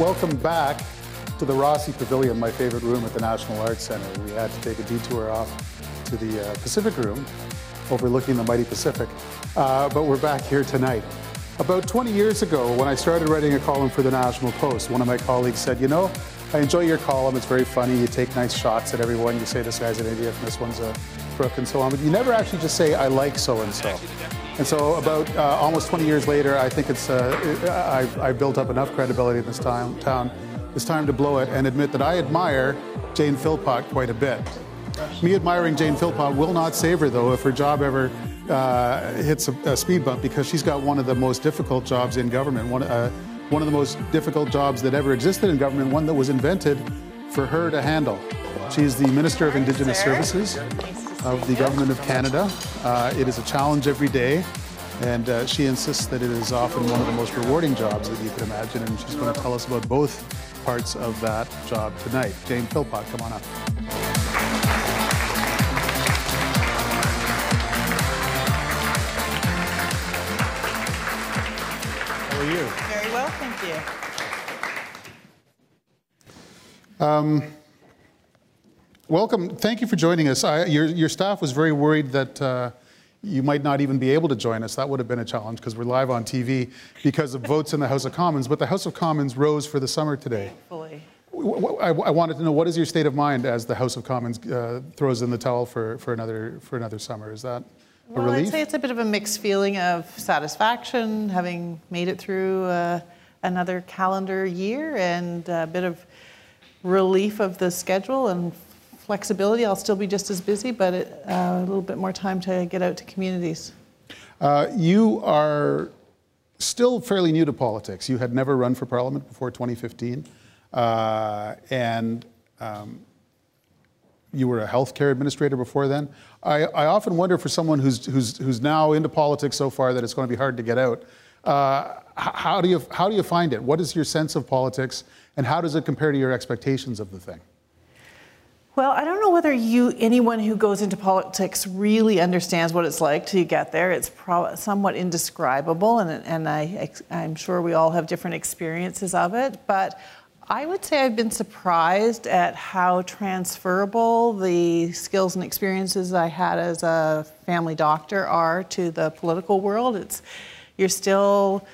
Welcome back to the Rossy Pavilion, my favorite room at the National Arts Center. We had to take a detour off to the uh, Pacific Room, overlooking the mighty Pacific. Uh, but we're back here tonight. About 20 years ago, when I started writing a column for the National Post, one of my colleagues said, You know, I enjoy your column. It's very funny. You take nice shots at everyone. You say this guy's an idiot and this one's a crook and so on. But you never actually just say, I like so and so. And so, about uh, almost 20 years later, I think it's uh, I've, I've, built up enough credibility in this time, town. It's time to blow it and admit that I admire Jane Philpott quite a bit. Me admiring Jane Philpott will not save her, though, if her job ever uh, hits a, a, speed bump, because she's got one of the most difficult jobs in government. One, uh, one of the most difficult jobs that ever existed in government, one that was invented for her to handle. She's the Minister of Indigenous Services of the Government of Canada. Uh, it is a challenge every day, and uh, she insists that it is often one of the most rewarding jobs that you can imagine, and she's going to tell us about both parts of that job tonight. Jane Philpott, come on up. How are you? Very well, thank you. Um, welcome. Thank you for joining us. I, your, your staff was very worried that uh, you might not even be able to join us. That would have been a challenge because we're live on TV because of votes in the House of Commons. But the House of Commons rose for the summer today. Thankfully. I, I wanted to know what is your state of mind as the House of Commons uh, throws in the towel for, for another for another summer? Is that well, relief? I'd say it's a bit of a mixed feeling of satisfaction, having made it through uh, another calendar year and a bit of relief of the schedule and flexibility. I'll still be just as busy, but it, uh, a little bit more time to get out to communities. Uh, you are still fairly new to politics. You had never run for parliament before 2015, uh, and um, you were a healthcare administrator before then. I, I often wonder for someone who's, who's, who's now into politics so far that it's going to be hard to get out. Uh, how, do you, how do you find it? What is your sense of politics, and how does it compare to your expectations of the thing? Well, I don't know whether you, anyone who goes into politics really understands what it's like to get there. It's pro- somewhat indescribable, and, and I, I'm sure we all have different experiences of it. But I would say I've been surprised at how transferable the skills and experiences I had as a family doctor are to the political world. It's you're still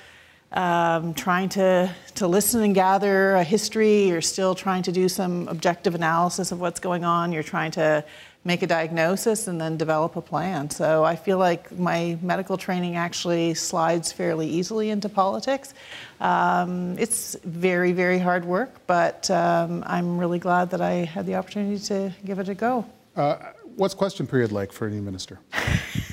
um, trying to, to listen and gather a history. You're still trying to do some objective analysis of what's going on. You're trying to make a diagnosis and then develop a plan. So I feel like my medical training actually slides fairly easily into politics. Um, it's very, very hard work, but um, I'm really glad that I had the opportunity to give it a go. Uh, what's question period like for a new minister?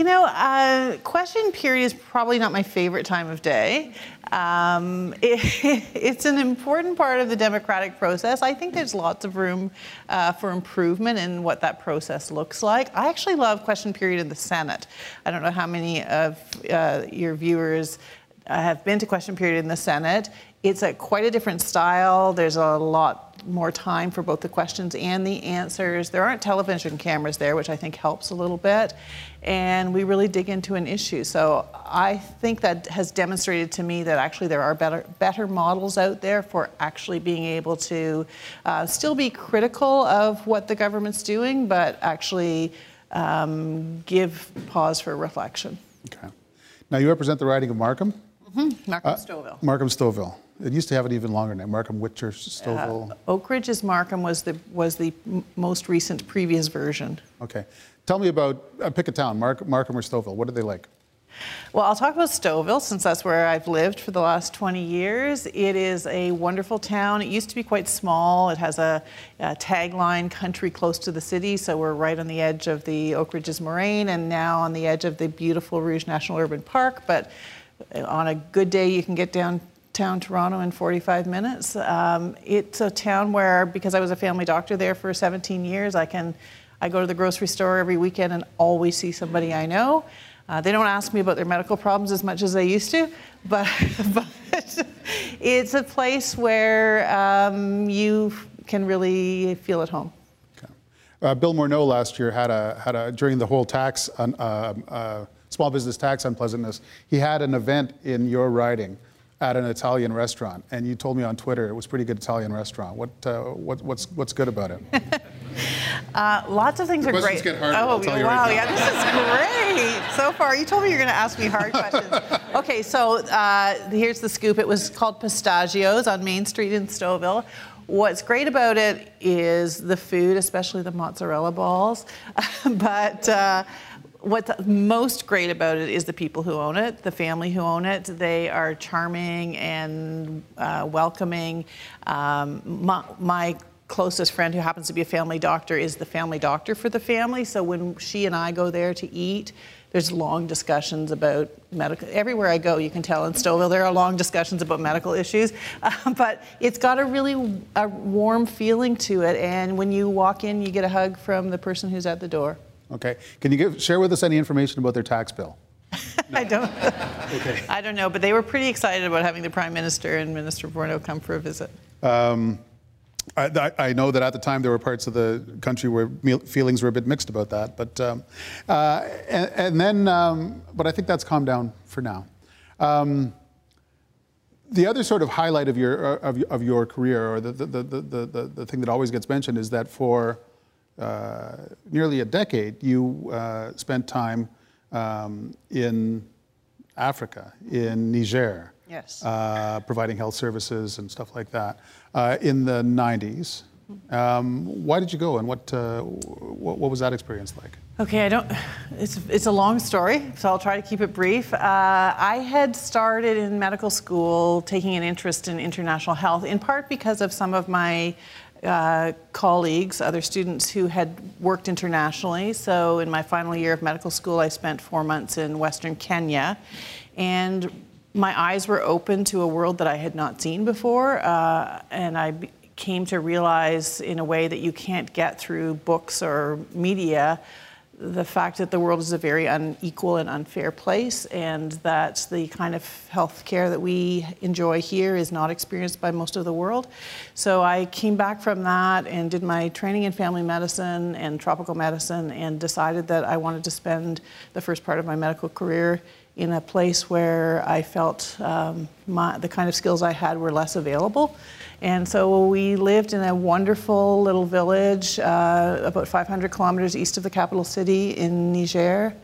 You know, uh, question period is probably not my favorite time of day. Um, it, it's an important part of the democratic process. I think there's lots of room uh, for improvement in what that process looks like. I actually love question period in the Senate. I don't know how many of uh, your viewers have been to question period in the Senate. It's a quite a different style. There's a lot more time for both the questions and the answers. There aren't television cameras there, which I think helps a little bit. And we really dig into an issue. So I think that has demonstrated to me that actually there are better, better models out there for actually being able to uh, still be critical of what the government's doing, but actually um, give pause for reflection. Okay. Now you represent the riding of Markham. Mm-hmm. Markham uh, Stouffville. Markham Stouffville. It used to have an even longer name, Markham Whitchurch Stouffville. Uh, Oak Ridges Markham was the was the most recent previous version. Okay, tell me about uh, pick a town, Mark, Markham or Stouffville. What are they like? Well, I'll talk about Stouffville since that's where I've lived for the last 20 years. It is a wonderful town. It used to be quite small. It has a, a tagline, country close to the city, so we're right on the edge of the Oak Ridges Moraine and now on the edge of the beautiful Rouge National Urban Park. But on a good day, you can get down downtown Toronto in 45 minutes. Um, it's a town where, because I was a family doctor there for 17 years, I can I go to the grocery store every weekend and always see somebody I know. Uh, they don't ask me about their medical problems as much as they used to, but, but it's a place where um, you can really feel at home. Okay. Uh, Bill Morneau last year had a, had a during the whole tax, uh, uh, small business tax unpleasantness, he had an event in your riding at an Italian restaurant, and you told me on Twitter it was a pretty good Italian restaurant. What, uh, what what's what's good about it? uh, lots of things the are great. Get harder, oh wow, right yeah, this is great so far. You told me you're going to ask me hard questions. okay, so uh, here's the scoop. It was called Pistachios on Main Street in Stouffville. What's great about it is the food, especially the mozzarella balls, but. What's most great about it is the people who own it, the family who own it. They are charming and uh, welcoming. Um, my, my, closest friend who happens to be a family doctor is the family doctor for the family. So when she and I go there to eat, there's long discussions about medical. Everywhere I go, you can tell in Stouffville there are long discussions about medical issues. Uh, but it's got a really a warm feeling to it, and when you walk in, you get a hug from the person who's at the door. Okay. Can you give, share with us any information about their tax bill? I don't. okay. I don't know, but they were pretty excited about having the Prime Minister and Minister Morneau come for a visit. Um, I, I, know that at the time there were parts of the country where feelings were a bit mixed about that, but um, uh, and, and, then, um, but I think that's calmed down for now. Um, the other sort of highlight of your of, of your career, or the the, the, the, the, the thing that always gets mentioned, is that for uh, nearly a decade you uh, spent time um, in Africa, in Niger, yes. Uh, providing health services and stuff like that uh, in the 90s. Um, why did you go and what, uh, what, what, was that experience like? Okay, I don't, it's, it's a long story, so I'll try to keep it brief. Uh, I had started in medical school taking an interest in international health, in part because of some of my uh, colleagues, other students who had worked internationally. So, in my final year of medical school, I spent four months in Western Kenya. And my eyes were open to a world that I had not seen before, uh, and I came to realize in a way that you can't get through books or media the fact that the world is a very unequal and unfair place, and that the kind of health care that we enjoy here is not experienced by most of the world. So I came back from that and did my training in family medicine and tropical medicine, and decided that I wanted to spend the first part of my medical career in a place where I felt um, my, the kind of skills I had were less available. And so we lived in a wonderful little village uh, about 500 kilometers east of the capital city in Niger.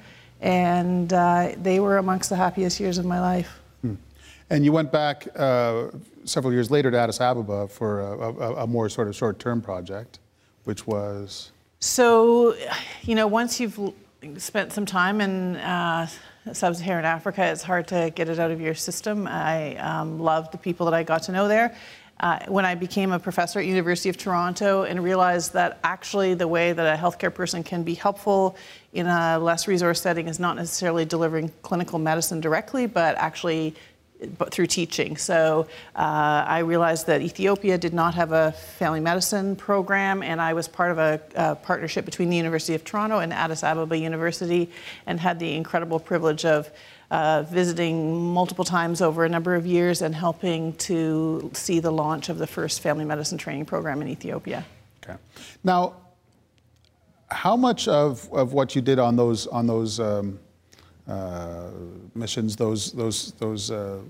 And uh, they were amongst the happiest years of my life. Hmm. And you went back uh, several years later to Addis Ababa for a, a, a more sort of short term project, which was? So, you know, once you've spent some time in uh, sub-Saharan Africa, it's hard to get it out of your system. I um, loved the people that I got to know there. Uh, when I became a professor at University of Toronto and realized that actually the way that a healthcare person can be helpful in a less resource setting is not necessarily delivering clinical medicine directly, but actually but through teaching. So uh, I realized that Ethiopia did not have a family medicine program, and I was part of a, a, partnership between the University of Toronto and Addis Ababa University, and had the incredible privilege of uh, visiting multiple times over a number of years and helping to see the launch of the first family medicine training program in Ethiopia. Okay. Now, how much of, of what you did on those on those um, uh, missions, those, those, those uh,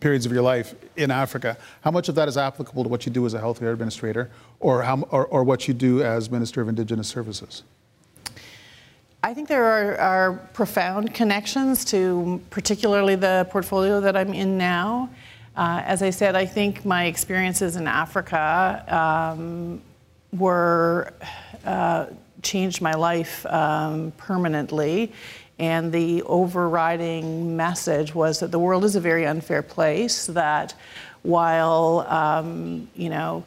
periods of your life in Africa, how much of that is applicable to what you do as a healthcare administrator or, how, or, or what you do as Minister of Indigenous Services? I think there are, are, profound connections to particularly the portfolio that I'm in now. Uh, as I said, I think my experiences in Africa um, were uh, changed my life um, permanently and the overriding message was that the world is a very unfair place, that while, um, you know,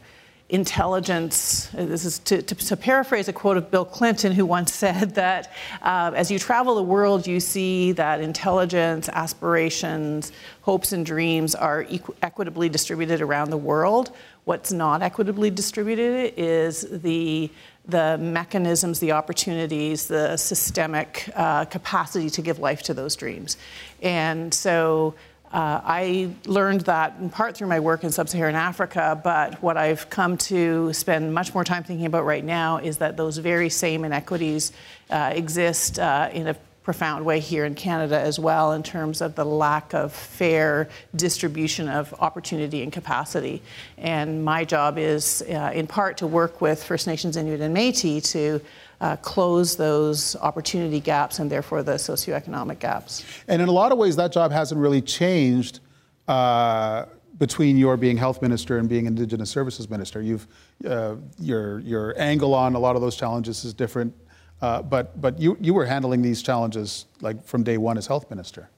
intelligence, this is to, to, to, paraphrase a quote of Bill Clinton, who once said that uh, as you travel the world, you see that intelligence, aspirations, hopes, and dreams are equ- equitably distributed around the world. What's not equitably distributed is the the mechanisms, the opportunities, the systemic uh, capacity to give life to those dreams. And so uh, I learned that in part through my work in sub Saharan Africa, but what I've come to spend much more time thinking about right now is that those very same inequities uh, exist uh, in a profound way here in Canada as well in terms of the lack of fair distribution of opportunity and capacity. And my job is, uh, in part, to work with First Nations, Inuit, and Metis to uh, close those opportunity gaps and therefore the socioeconomic gaps. And in a lot of ways, that job hasn't really changed. Uh, between your being health minister and being Indigenous Services minister. You've, uh, your, your angle on a lot of those challenges is different, uh, but, but you, you were handling these challenges like from day one as health minister.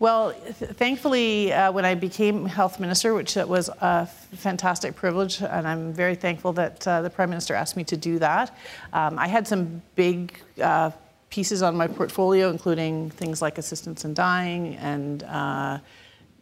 Well, th- thankfully, uh, when I became health minister, which was a fantastic privilege, and I'm very thankful that uh, the prime minister asked me to do that, um, I had some big uh, pieces on my portfolio, including things like assistance in dying and uh,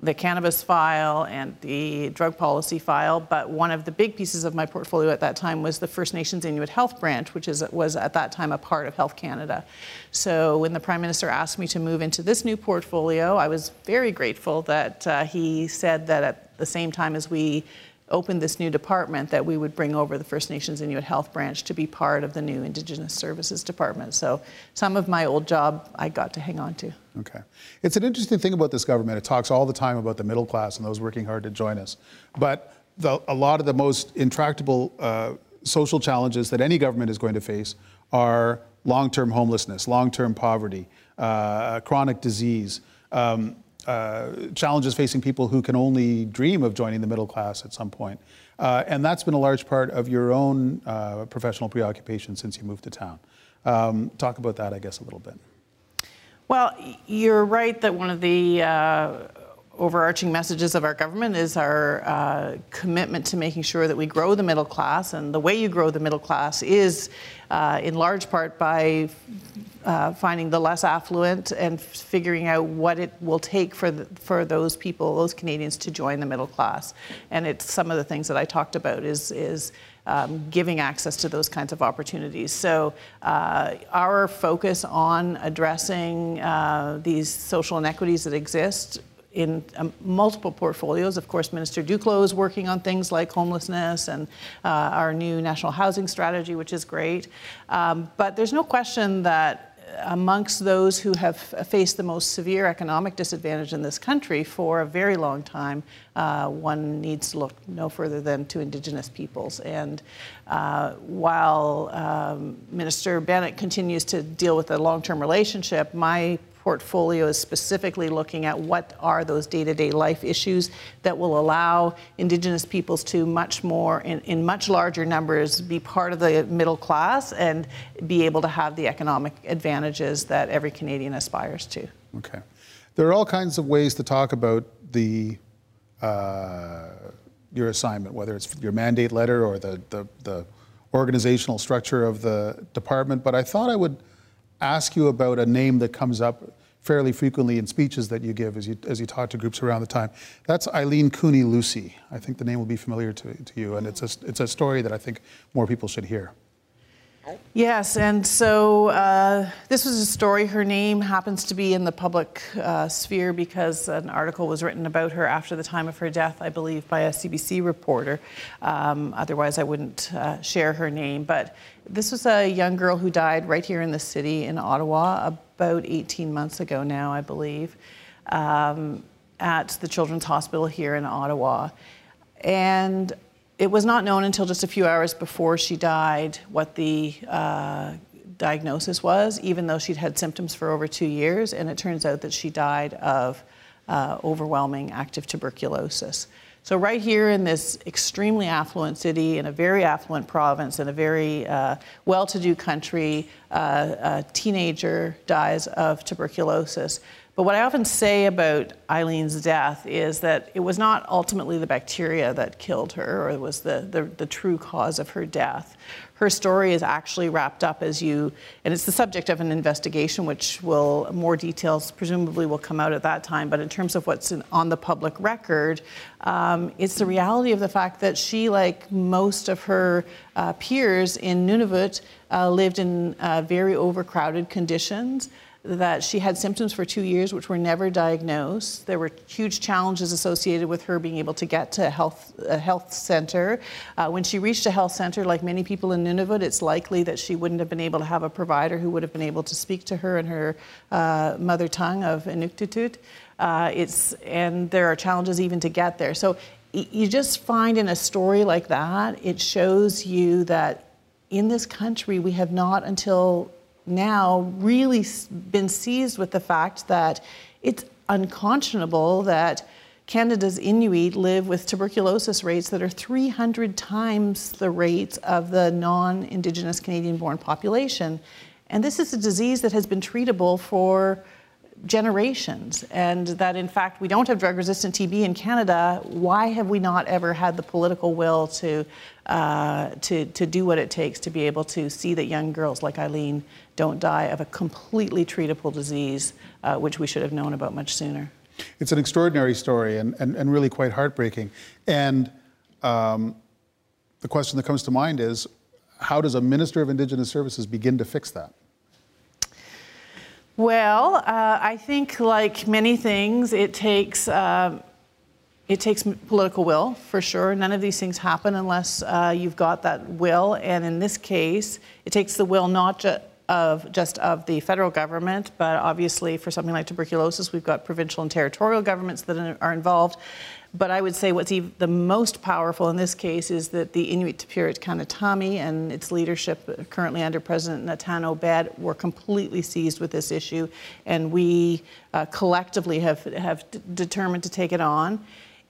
the cannabis file and the drug policy file, but one of the big pieces of my portfolio at that time was the First Nations Inuit Health Branch, which is, was at that time a part of Health Canada. So when the Prime Minister asked me to move into this new portfolio, I was very grateful that uh, he said that at the same time as we opened this new department that we would bring over the First Nations Inuit Health Branch to be part of the new Indigenous Services Department. So some of my old job I got to hang on to. Okay. It's an interesting thing about this government. It talks all the time about the middle class and those working hard to join us. But the, a lot of the most intractable uh, social challenges that any government is going to face are long term homelessness, long term poverty, uh, chronic disease. Um, uh, challenges facing people who can only dream of joining the middle class at some point. Uh, and that's been a large part of your own uh, professional preoccupation since you moved to town. Um, talk about that, I guess, a little bit. Well, you're right that one of the uh, overarching messages of our government is our uh, commitment to making sure that we grow the middle class. And the way you grow the middle class is, uh, in large part, by uh, finding the less affluent and figuring out what it will take for the, for those people, those Canadians, to join the middle class. And it's some of the things that I talked about is is um, giving access to those kinds of opportunities. So uh, our focus on addressing uh, these social inequities that exist in um, multiple portfolios. Of course, Minister Duclos is working on things like homelessness and uh, our new national housing strategy, which is great. Um, but there's no question that amongst those who have faced the most severe economic disadvantage in this country for a very long time, uh, one needs to look no further than to Indigenous peoples. And uh, while um, Minister Bennett continues to deal with the long term relationship, my portfolio is specifically looking at what are those day-to-day life issues that will allow Indigenous peoples to much more, in, in much larger numbers, be part of the middle class and be able to have the economic advantages that every Canadian aspires to. Okay. There are all kinds of ways to talk about the uh, your assignment, whether it's your mandate letter or the, the, the organizational structure of the department, but I thought I would ask you about a name that comes up fairly frequently in speeches that you give as you, as you talk to groups around the time. That's Ileen Kooneeliusie. I think the name will be familiar to, to you, and it's a, it's a story that I think more people should hear. Yes, and so uh, this was a story. Her name happens to be in the public uh, sphere because an article was written about her after the time of her death, I believe, by a CBC reporter. Um, otherwise, I wouldn't uh, share her name. But this was a young girl who died right here in the city in Ottawa about 18 months ago now, I believe, um, at the Children's Hospital here in Ottawa. And it was not known until just a few hours before she died what the uh, diagnosis was, even though she'd had symptoms for over two years. And it turns out that she died of uh, overwhelming active tuberculosis. So, right here in this extremely affluent city, in a very affluent province, in a very uh, well to do country, uh, a teenager dies of tuberculosis. But what I often say about Ileen's death is that it was not ultimately the bacteria that killed her or was the, the, the, true cause of her death. Her story is actually wrapped up as you, and it's the subject of an investigation, which will, more details presumably will come out at that time. But in terms of what's in, on the public record, um, it's the reality of the fact that she, like most of her uh, peers in Nunavut, uh, lived in uh, very overcrowded conditions. That she had symptoms for two years which were never diagnosed. There were huge challenges associated with her being able to get to a health, a health center. Uh, when she reached a health center, like many people in Nunavut, it's likely that she wouldn't have been able to have a provider who would have been able to speak to her in her uh, mother tongue of Inuktitut. Uh, it's, and there are challenges even to get there. So you just find in a story like that, it shows you that in this country, we have not until now really been seized with the fact that it's unconscionable that Canada's Inuit live with tuberculosis rates that are 300 times the rates of the non Indigenous Canadian born population. And this is a disease that has been treatable for generations, and that in fact we don't have drug resistant TB in Canada. Why have we not ever had the political will to, uh, to, to do what it takes to be able to see that young girls like Ileen don't die of a completely treatable disease, uh, which we should have known about much sooner? It's an extraordinary story and, and, and really quite heartbreaking. And um, the question that comes to mind is how does a Minister of Indigenous Services begin to fix that? Well, uh, I think, like many things, it takes uh, it takes political will for sure. None of these things happen unless uh, you've got that will, and in this case, it takes the will not of just of the federal government, but obviously for something like tuberculosis, we've got provincial and territorial governments that are involved. But I would say what's even the most powerful in this case is that the Inuit Tapiriit Kanatami and its leadership, currently under President Natan Obed, were completely seized with this issue, and we uh, collectively have have determined to take it on.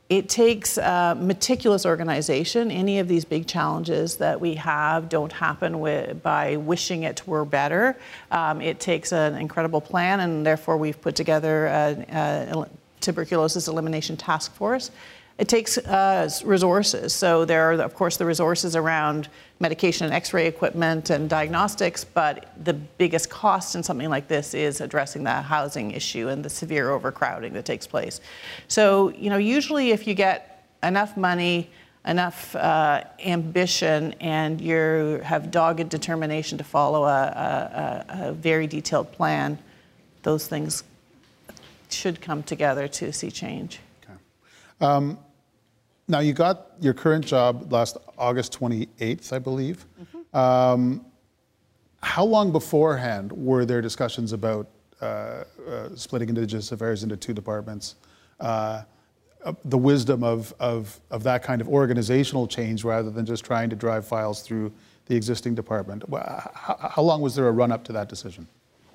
It takes uh, meticulous organization. Any of these big challenges that we have don't happen with, by wishing it were better. Um, it takes an incredible plan, and therefore we've put together a tuberculosis elimination task force. It takes uh, resources. So there are, of course, the resources around medication and X-ray equipment and diagnostics, but the biggest cost in something like this is addressing the housing issue and the severe overcrowding that takes place. So, you know, usually if you get enough money, enough uh, ambition, and you have dogged determination to follow a, a, a very detailed plan, those things should come together to see change. Okay. Um, now, you got your current job last August 28th, I believe. Mm-hmm. Um, how long beforehand were there discussions about uh, uh, splitting Indigenous Affairs into two departments? Uh, uh, the wisdom of, of, of that kind of organizational change rather than just trying to drive files through the existing department. How, how long was there a run up to that decision?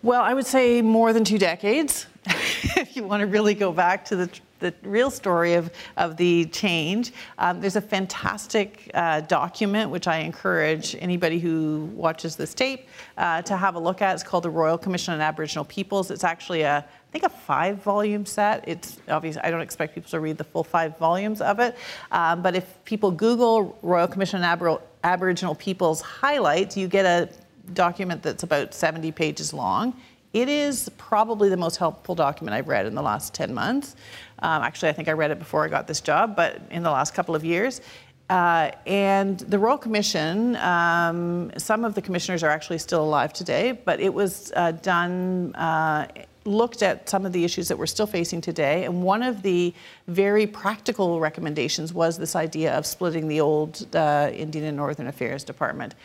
Well, I would say more than two decades, if you want to really go back to the, the real story of, of the change. Um, there's a fantastic uh, document which I encourage anybody who watches this tape uh, to have a look at. It's called the Royal Commission on Aboriginal Peoples. It's actually a I think a five volume set. It's obvious, I don't expect people to read the full five volumes of it. Um, but if people Google Royal Commission on Aboriginal Peoples highlights, you get a document that's about 70 pages long. It is probably the most helpful document I've read in the last 10 months. Um, actually, I think I read it before I got this job, but in the last couple of years. Uh, and the Royal Commission, um, some of the commissioners are actually still alive today, but it was uh, done, uh, looked at some of the issues that we're still facing today. And one of the very practical recommendations was this idea of splitting the old uh, Indian and Northern Affairs Department.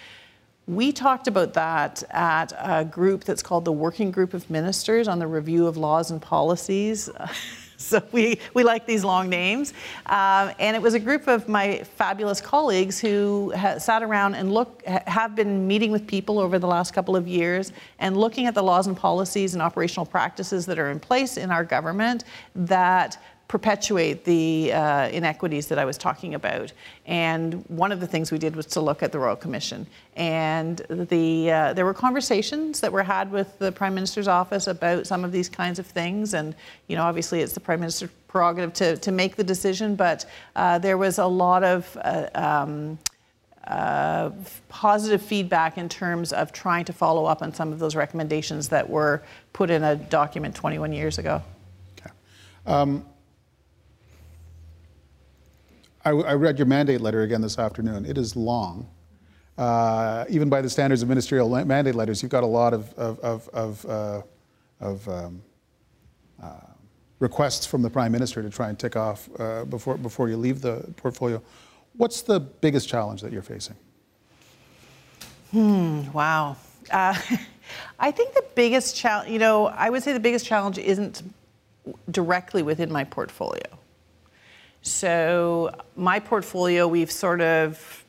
We talked about that at a group that's called the Working Group of Ministers on the Review of Laws and Policies. so we, we like these long names. Um, and it was a group of my fabulous colleagues who sat around and look, have been meeting with people over the last couple of years and looking at the laws and policies and operational practices that are in place in our government that perpetuate the uh, inequities that I was talking about. And one of the things we did was to look at the Royal Commission. And the, uh, there were conversations that were had with the Prime Minister's office about some of these kinds of things. And, you know, obviously it's the Prime Minister's prerogative to, to make the decision, but uh, there was a lot of uh, um, uh, positive feedback in terms of trying to follow up on some of those recommendations that were put in a document 21 years ago. Um, I, I, read your mandate letter again this afternoon. It is long. Uh, even by the standards of ministerial mandate letters, you've got a lot of, of, of, of uh, of um, uh, requests from the Prime Minister to try and tick off uh, before, before you leave the portfolio. What's the biggest challenge that you're facing? Hmm, wow. Uh, I think the biggest challenge, you know, I would say the biggest challenge isn't directly within my portfolio. So, my portfolio, we've sort of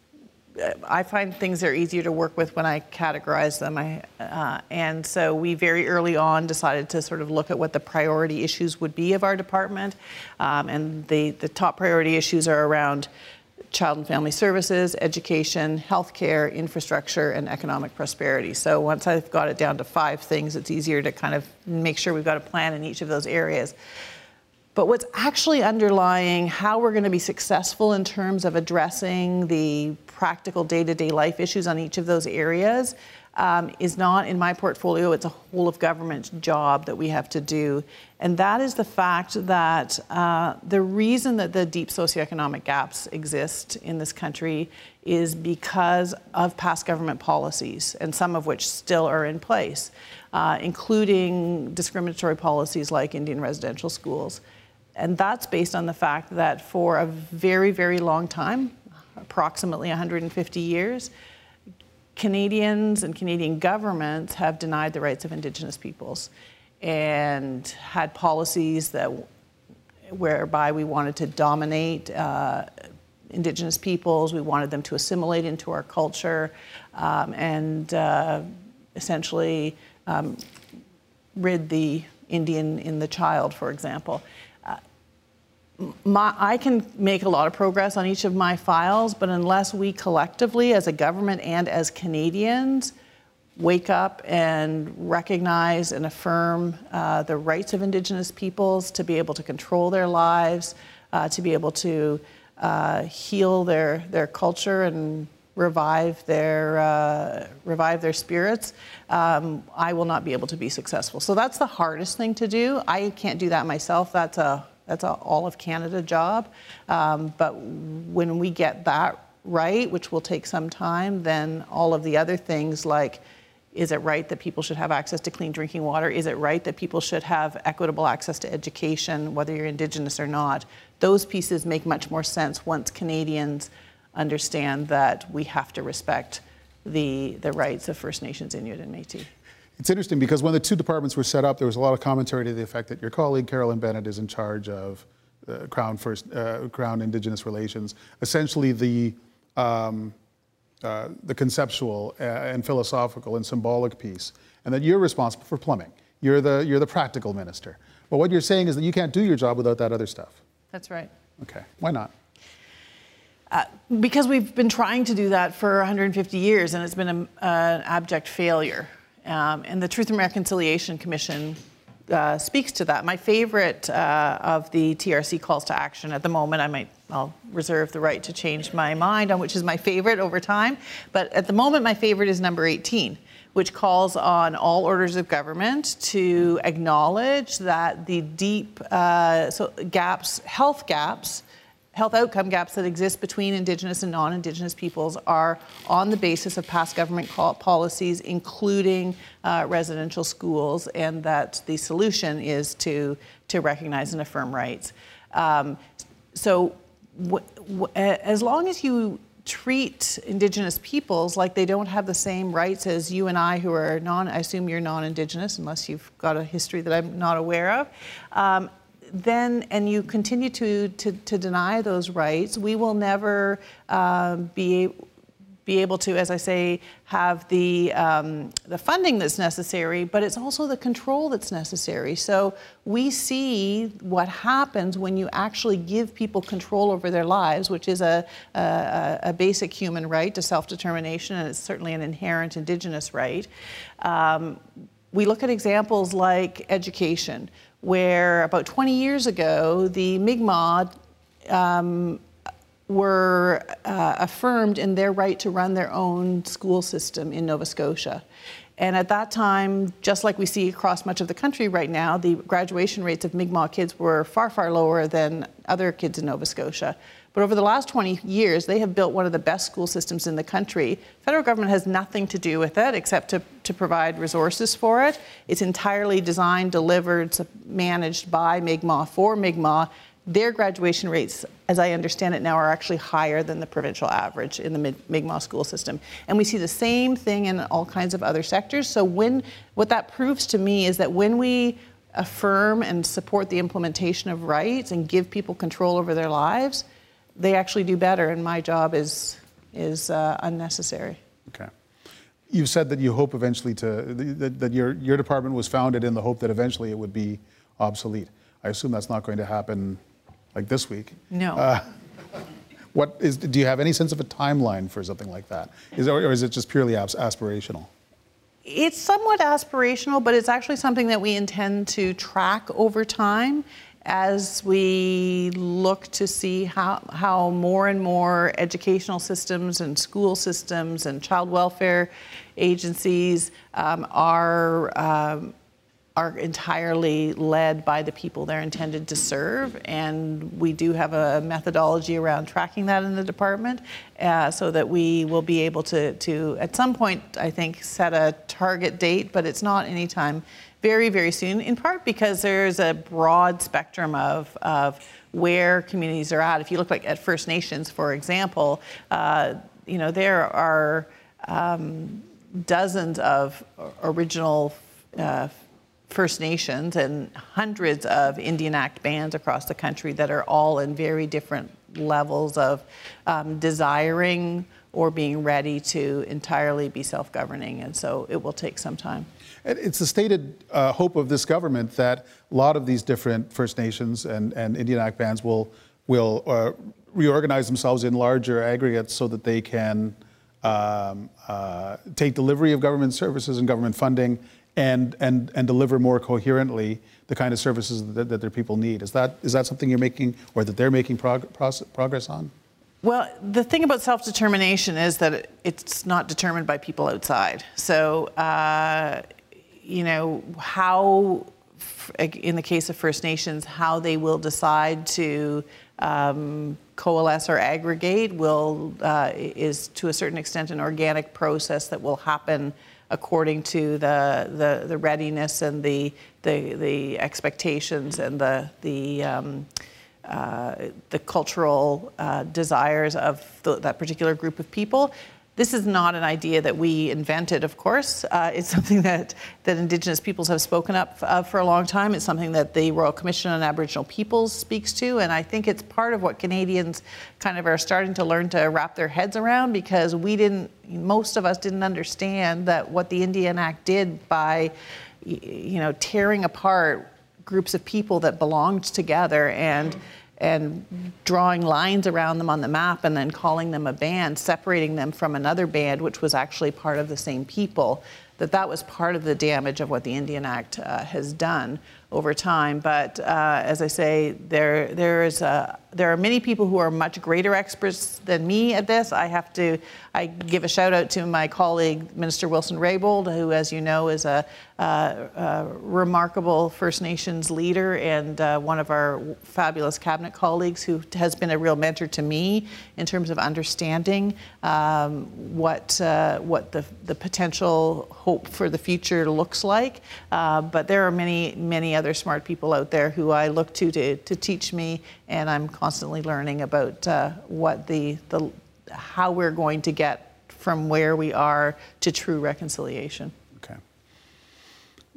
I find things are easier to work with when I categorize them. I, uh, and so we very early on decided to sort of look at what the priority issues would be of our department. Um, and the, the top priority issues are around child and family services, education, healthcare, infrastructure, and economic prosperity. So once I've got it down to five things, it's easier to kind of make sure we've got a plan in each of those areas. But what's actually underlying how we're going to be successful in terms of addressing the practical day to day life issues on each of those areas um, is not in my portfolio. It's a whole of government job that we have to do. And that is the fact that uh, the reason that the deep socioeconomic gaps exist in this country is because of past government policies, and some of which still are in place, uh, including discriminatory policies like Indian residential schools. And that's based on the fact that for a very, very long time, approximately 150 years, Canadians and Canadian governments have denied the rights of Indigenous peoples and had policies that whereby we wanted to dominate uh, Indigenous peoples, we wanted them to assimilate into our culture, um, and uh, essentially um, rid the Indian in the child, for example my, I can make a lot of progress on each of my files, but unless we collectively, as a government and as Canadians, wake up and recognize and affirm uh, the rights of Indigenous peoples to be able to control their lives, uh, to be able to uh, heal their, their culture and revive their uh, revive their spirits, um, I will not be able to be successful. So that's the hardest thing to do. I can't do that myself. That's a that's a all of Canada job. Um, but when we get that right, which will take some time, then all of the other things like is it right that people should have access to clean drinking water? Is it right that people should have equitable access to education, whether you're Indigenous or not? Those pieces make much more sense once Canadians understand that we have to respect the, the rights of First Nations, Inuit, and Metis. It's interesting because when the two departments were set up, there was a lot of commentary to the effect that your colleague Carolyn Bennett is in charge of uh, Crown First uh, Crown Indigenous Relations, essentially the um, uh, the conceptual uh, and philosophical and symbolic piece, and that you're responsible for plumbing. You're the you're the practical minister. But what you're saying is that you can't do your job without that other stuff. That's right. Okay, why not? Uh, because we've been trying to do that for 150 years, and it's been an abject failure. Um, and the Truth and Reconciliation Commission uh, speaks to that. My favorite uh, of the TRC calls to action at the moment, I might, I'll reserve the right to change my mind on which is my favorite over time, but at the moment, my favorite is number 18, which calls on all orders of government to acknowledge that the deep uh, so gaps, health gaps, health outcome gaps that exist between Indigenous and non Indigenous peoples are on the basis of past government policies, including uh, residential schools, and that the solution is to, to recognize and affirm rights. Um, so, as long as you treat Indigenous peoples like they don't have the same rights as you and I, who are non, I assume you're non Indigenous, unless you've got a history that I'm not aware of. Um, then, and you continue to, to, to deny those rights, we will never um, be be able to, as I say, have the um, the funding that's necessary, but it's also the control that's necessary. So we see what happens when you actually give people control over their lives, which is a a, a basic human right to self determination, and it's certainly an inherent Indigenous right. Um, we look at examples like education, where about 20 years ago, the Mi'kmaq um, were uh, affirmed in their right to run their own school system in Nova Scotia. And at that time, just like we see across much of the country right now, the graduation rates of Mi'kmaq kids were far, far lower than other kids in Nova Scotia. But over the last 20 years, they have built one of the best school systems in the country. Federal government has nothing to do with it except to, to provide resources for it. It's entirely designed, delivered, managed by Mi'kmaq for Mi'kmaq. Their graduation rates, as I understand it now, are actually higher than the provincial average in the Mi'kmaq school system. And we see the same thing in all kinds of other sectors. So when what that proves to me is that when we affirm and support the implementation of rights and give people control over their lives, they actually do better. And my job is is uh, unnecessary. Okay. You said that you hope eventually to that, that your your department was founded in the hope that eventually it would be obsolete. I assume that's not going to happen like this week. No. Uh, what is, do you have any sense of a timeline for something like that? Is, or is it just purely aspirational? It's somewhat aspirational, but it's actually something that we intend to track over time as we look to see how, how more and more educational systems and school systems and child welfare agencies um, are um, are entirely led by the people they're intended to serve. And we do have a methodology around tracking that in the department uh, so that we will be able to, to, at some point, I think, set a target date, but it's not anytime very, very soon, in part because there's a broad spectrum of, of where communities are at. If you look like at First Nations, for example, uh, you know, there are um, dozens of original uh, First Nations and hundreds of Indian Act bands across the country that are all in very different levels of um, desiring or being ready to entirely be self governing. And so it will take some time. It's the stated uh, hope of this government that a lot of these different First Nations and, and Indian Act bands will, will uh, reorganize themselves in larger aggregates so that they can um, uh, take delivery of government services and government funding and, and, and deliver more coherently the kind of services that, that their people need. Is that, is that something you're making or that they're making prog- progress on? Well, the thing about self determination is that it's not determined by people outside. So, uh, you know, how, in the case of First Nations, how they will decide to um, coalesce or aggregate will uh, is to a certain extent an organic process that will happen according to the, the, the readiness and the, the, the expectations and the, the, um, uh, the cultural uh, desires of the, that particular group of people. This is not an idea that we invented, of course. Uh, it's something that, that Indigenous peoples have spoken up uh, for a long time. It's something that the Royal Commission on Aboriginal Peoples speaks to, and I think it's part of what Canadians kind of are starting to learn to wrap their heads around because we didn't, most of us didn't understand that what the Indian Act did by, you know, tearing apart groups of people that belonged together and and drawing lines around them on the map and then calling them a band, separating them from another band, which was actually part of the same people, that that was part of the damage of what the Indian Act uh, has done over time. But uh, as I say, there, there, is a, there are many people who are much greater experts than me at this. I have to I give a shout out to my colleague, Minister Wilson Raybould, who, as you know, is a, a remarkable First Nations leader and uh, one of our fabulous cabinet colleagues who has been a real mentor to me in terms of understanding um, what, uh, what the, the potential hope for the future looks like. Uh, but there are many, many other smart people out there who I look to to, to teach me, and I'm constantly learning about uh, what the, the, how we're going to get from where we are to true reconciliation. Okay.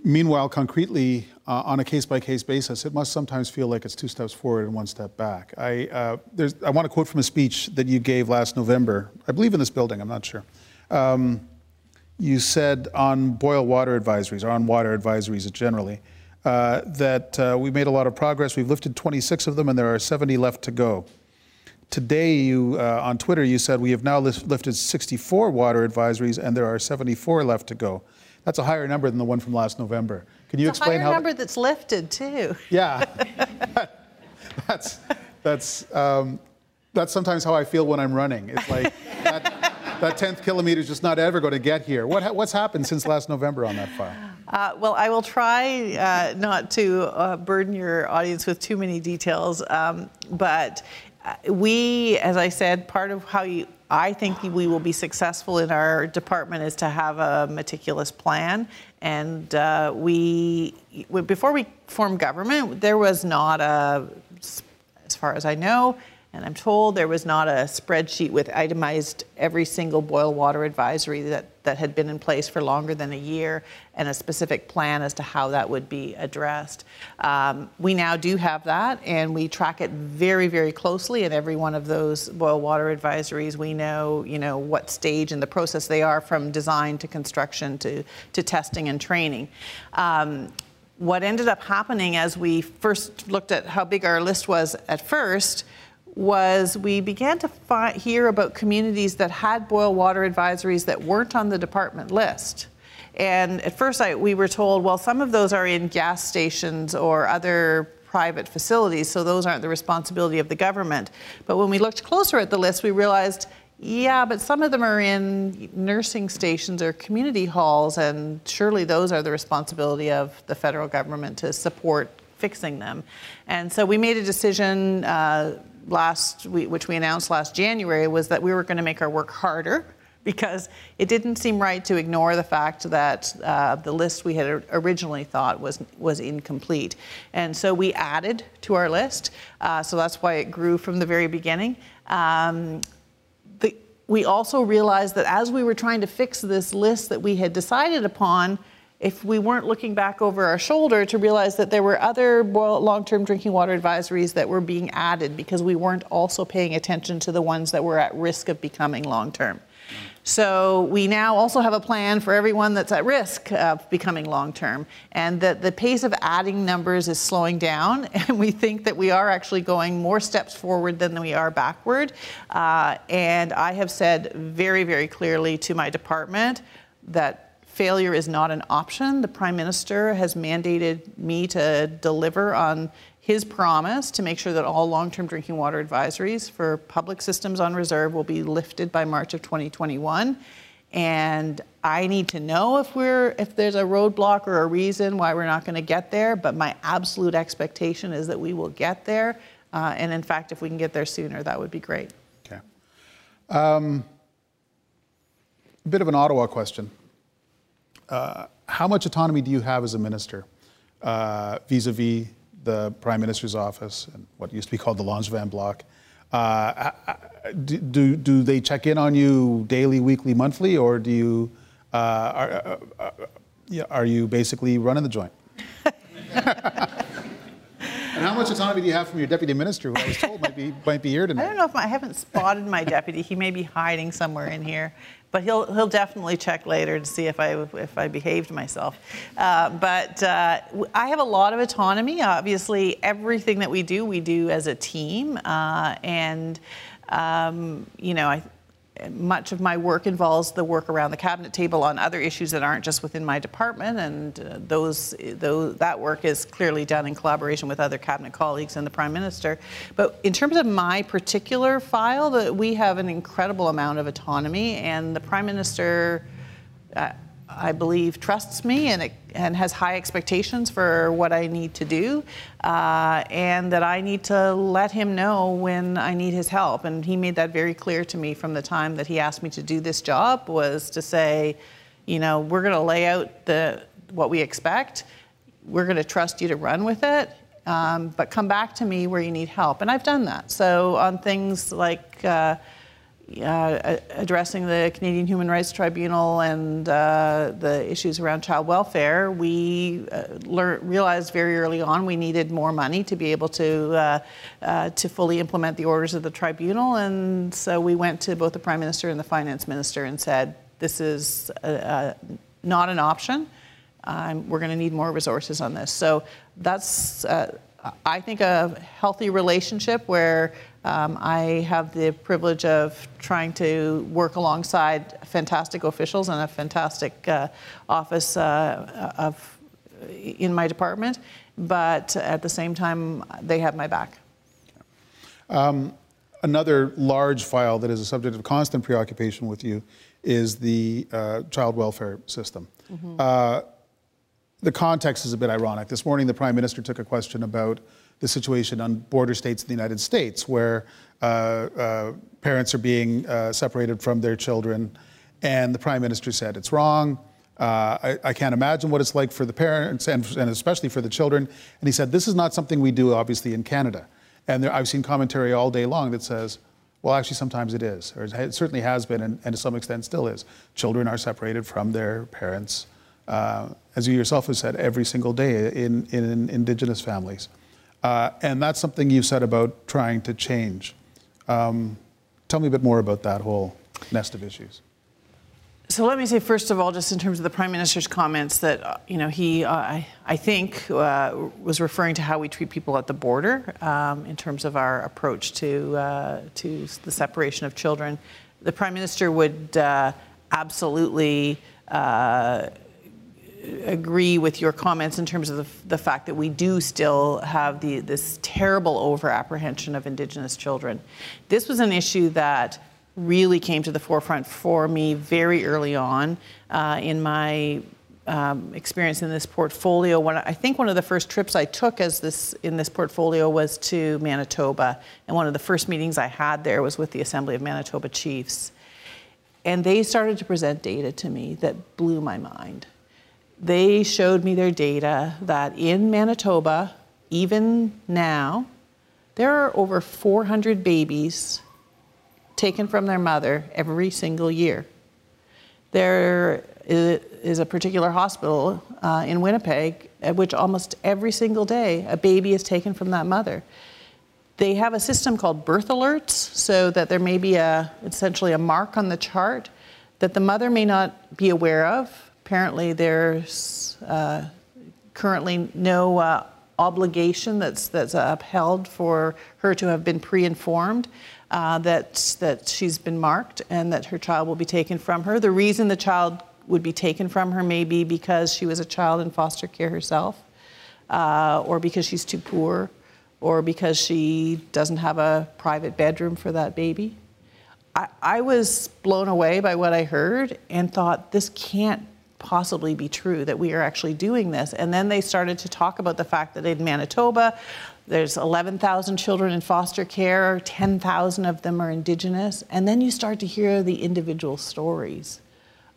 Meanwhile, concretely, uh, on a case-by-case basis, it must sometimes feel like it's two steps forward and one step back. I, uh, I want to quote from a speech that you gave last November, I believe in this building, I'm not sure. Um, you said on boil water advisories, or on water advisories generally, uh, that uh, we made a lot of progress. We've lifted 26 of them, and there are 70 left to go. Today, you uh, on Twitter, you said we have now lifted 64 water advisories, and there are 74 left to go. That's a higher number than the one from last November. Can you it's explain a higher number that's lifted too? Yeah, that's that's. Um, that's sometimes how I feel when I'm running. It's like that, that 10th kilometer is just not ever going to get here. What, what's happened since last November on that file? Uh, well, I will try uh, not to uh, burden your audience with too many details, um, but we, as I said, part of how you, I think we will be successful in our department is to have a meticulous plan. And uh, we, before we formed government, there was not a, as far as I know, and I'm told there was not a spreadsheet with itemized every single boil water advisory that, that had been in place for longer than a year and a specific plan as to how that would be addressed. Um, we now do have that and we track it very, very closely in every one of those boil water advisories. We know, you know, what stage in the process they are from design to construction to, to testing and training. Um, what ended up happening as we first looked at how big our list was at first was we began to hear about communities that had boil water advisories that weren't on the department list. And at first, I, we were told, well, some of those are in gas stations or other private facilities, so those aren't the responsibility of the government. But when we looked closer at the list, we realized, yeah, but some of them are in nursing stations or community halls, and surely those are the responsibility of the federal government to support fixing them. And so we made a decision. Uh, last which we announced last January, was that we were going to make our work harder because it didn't seem right to ignore the fact that uh, the list we had originally thought was was incomplete, and so we added to our list. Uh, so that's why it grew from the very beginning. Um, the, we also realized that as we were trying to fix this list that we had decided upon, if we weren't looking back over our shoulder to realize that there were other long-term drinking water advisories that were being added because we weren't also paying attention to the ones that were at risk of becoming long-term. So we now also have a plan for everyone that's at risk of becoming long-term, and that the pace of adding numbers is slowing down, and we think that we are actually going more steps forward than we are backward. Uh, and I have said very, very clearly to my department that failure is not an option. The Prime Minister has mandated me to deliver on his promise to make sure that all long-term drinking water advisories for public systems on reserve will be lifted by March of 2021. And I need to know if we're if there's a roadblock or a reason why we're not going to get there. But my absolute expectation is that we will get there. Uh, and in fact, if we can get there sooner, that would be great. Okay. Um, a bit of an Ottawa question. Uh, how much autonomy do you have as a minister uh, vis-a-vis the Prime Minister's office and what used to be called the Langevin block? Uh, do, do, do, they check in on you daily, weekly, monthly, or do you, uh, are, uh, uh, are you basically running the joint? And how much autonomy do you have from your deputy minister, who I was told might be might be here tonight? I don't know if I haven't spotted my deputy. He may be hiding somewhere in here but he'll he'll definitely check later to see if I if I behaved myself. Uh, but uh, I have a lot of autonomy. Obviously, everything that we do, we do as a team, uh, and um, you know, I much of my work involves the work around the cabinet table on other issues that aren't just within my department, and uh, those, those, that work is clearly done in collaboration with other cabinet colleagues and the prime minister. But in terms of my particular file, we have an incredible amount of autonomy, and the prime minister. Uh, I believe, trusts me and, and has high expectations for what I need to do, uh, and that I need to let him know when I need his help. And he made that very clear to me from the time that he asked me to do this job was to say, you know, we're going to lay out the what we expect. We're going to trust you to run with it, um, but come back to me where you need help. And I've done that. So on things like. Uh, uh, addressing the Canadian Human Rights Tribunal and uh, the issues around child welfare, we uh, realized very early on we needed more money to be able to uh, uh, to fully implement the orders of the tribunal, and so we went to both the Prime Minister and the Finance Minister and said, "This is not an option. Um, we're going to need more resources on this." So that's. I think a healthy relationship where um, I have the privilege of trying to work alongside fantastic officials and a fantastic uh, office uh, of in my department, but at the same time, they have my back. Um, another large file that is a subject of constant preoccupation with you is the uh, child welfare system. Mm-hmm. Uh, the context is a bit ironic. This morning, the Prime Minister took a question about the situation on border states in the United States where uh, uh parents are being uh, separated from their children. And the Prime Minister said it's wrong. Uh, I, I, can't imagine what it's like for the parents and, and, especially for the children. And he said, This is not something we do, obviously, in Canada. And there, I've seen commentary all day long that says, well, actually, sometimes it is, or it certainly has been, and, and to some extent still is. Children are separated from their parents, uh, as you yourself have said, every single day in, in Indigenous families. Uh, and that's something you said about trying to change. Um, tell me a bit more about that whole nest of issues. So let me say first of all, just in terms of the prime minister's comments, that uh, you know he, uh, I, I, think, uh, was referring to how we treat people at the border um, in terms of our approach to uh, to the separation of children. The prime minister would uh, absolutely agree with your comments in terms of the, the, fact that we do still have the, this terrible over apprehension of Indigenous children. This was an issue that really came to the forefront for me very early on uh, in my um, experience in this portfolio. When I think one of the first trips I took as this in this portfolio was to Manitoba, and one of the first meetings I had there was with the Assembly of Manitoba Chiefs, and they started to present data to me that blew my mind. They showed me their data that in Manitoba, even now, there are over 400 babies taken from their mother every single year. There is a particular hospital uh, in Winnipeg at which almost every single day a baby is taken from that mother. They have a system called birth alerts so that there may be a essentially a mark on the chart that the mother may not be aware of. Apparently, there's uh, currently no uh, obligation that's that's upheld for her to have been pre-informed uh, that, that she's been marked and that her child will be taken from her. The reason the child would be taken from her may be because she was a child in foster care herself, uh, or because she's too poor, or because she doesn't have a private bedroom for that baby. I, I was blown away by what I heard and thought, this can't possibly be true that we are actually doing this. And then they started to talk about the fact that in Manitoba, there's 11,000 children in foster care, 10,000 of them are Indigenous. And then you start to hear the individual stories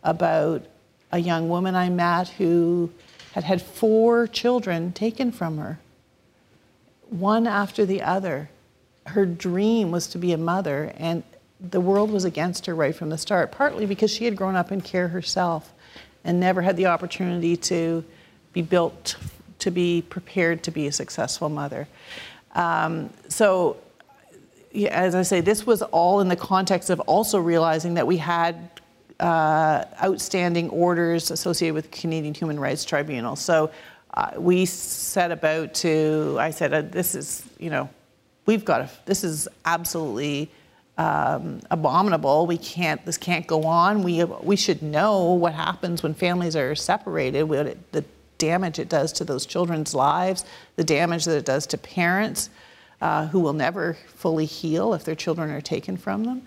about a young woman I met who had had four children taken from her, one after the other. Her dream was to be a mother, and the world was against her right from the start, partly because she had grown up in care herself and never had the opportunity to be built to be prepared to be a successful mother. Um, so, as I say, this was all in the context of also realizing that we had uh, outstanding orders associated with Canadian Human Rights Tribunal. So uh, we set about to, I said, uh, this is, you know, we've got to, this is absolutely um, abominable. We can't, this can't go on. We, we should know what happens when families are separated, what it, the damage it does to those children's lives, the damage that it does to parents uh, who will never fully heal if their children are taken from them.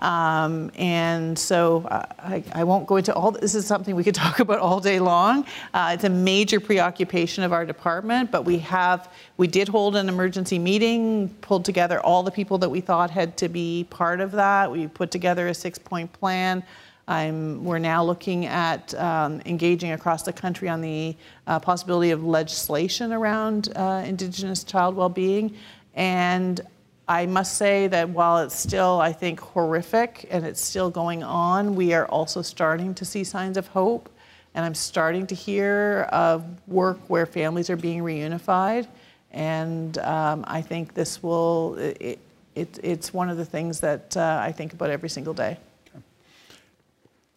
Um, and so uh, I, I, won't go into all this is something we could talk about all day long. Uh, it's a major preoccupation of our department, but we have we did hold an emergency meeting, pulled together all the people that we thought had to be part of that. We put together a six-point plan. I'm, we're now looking at um, engaging across the country on the uh, possibility of legislation around uh, Indigenous child well-being. And I must say that while it's still, I think, horrific and it's still going on, we are also starting to see signs of hope. And I'm starting to hear of work where families are being reunified. And um, I think this will, it, it, it's one of the things that uh, I think about every single day.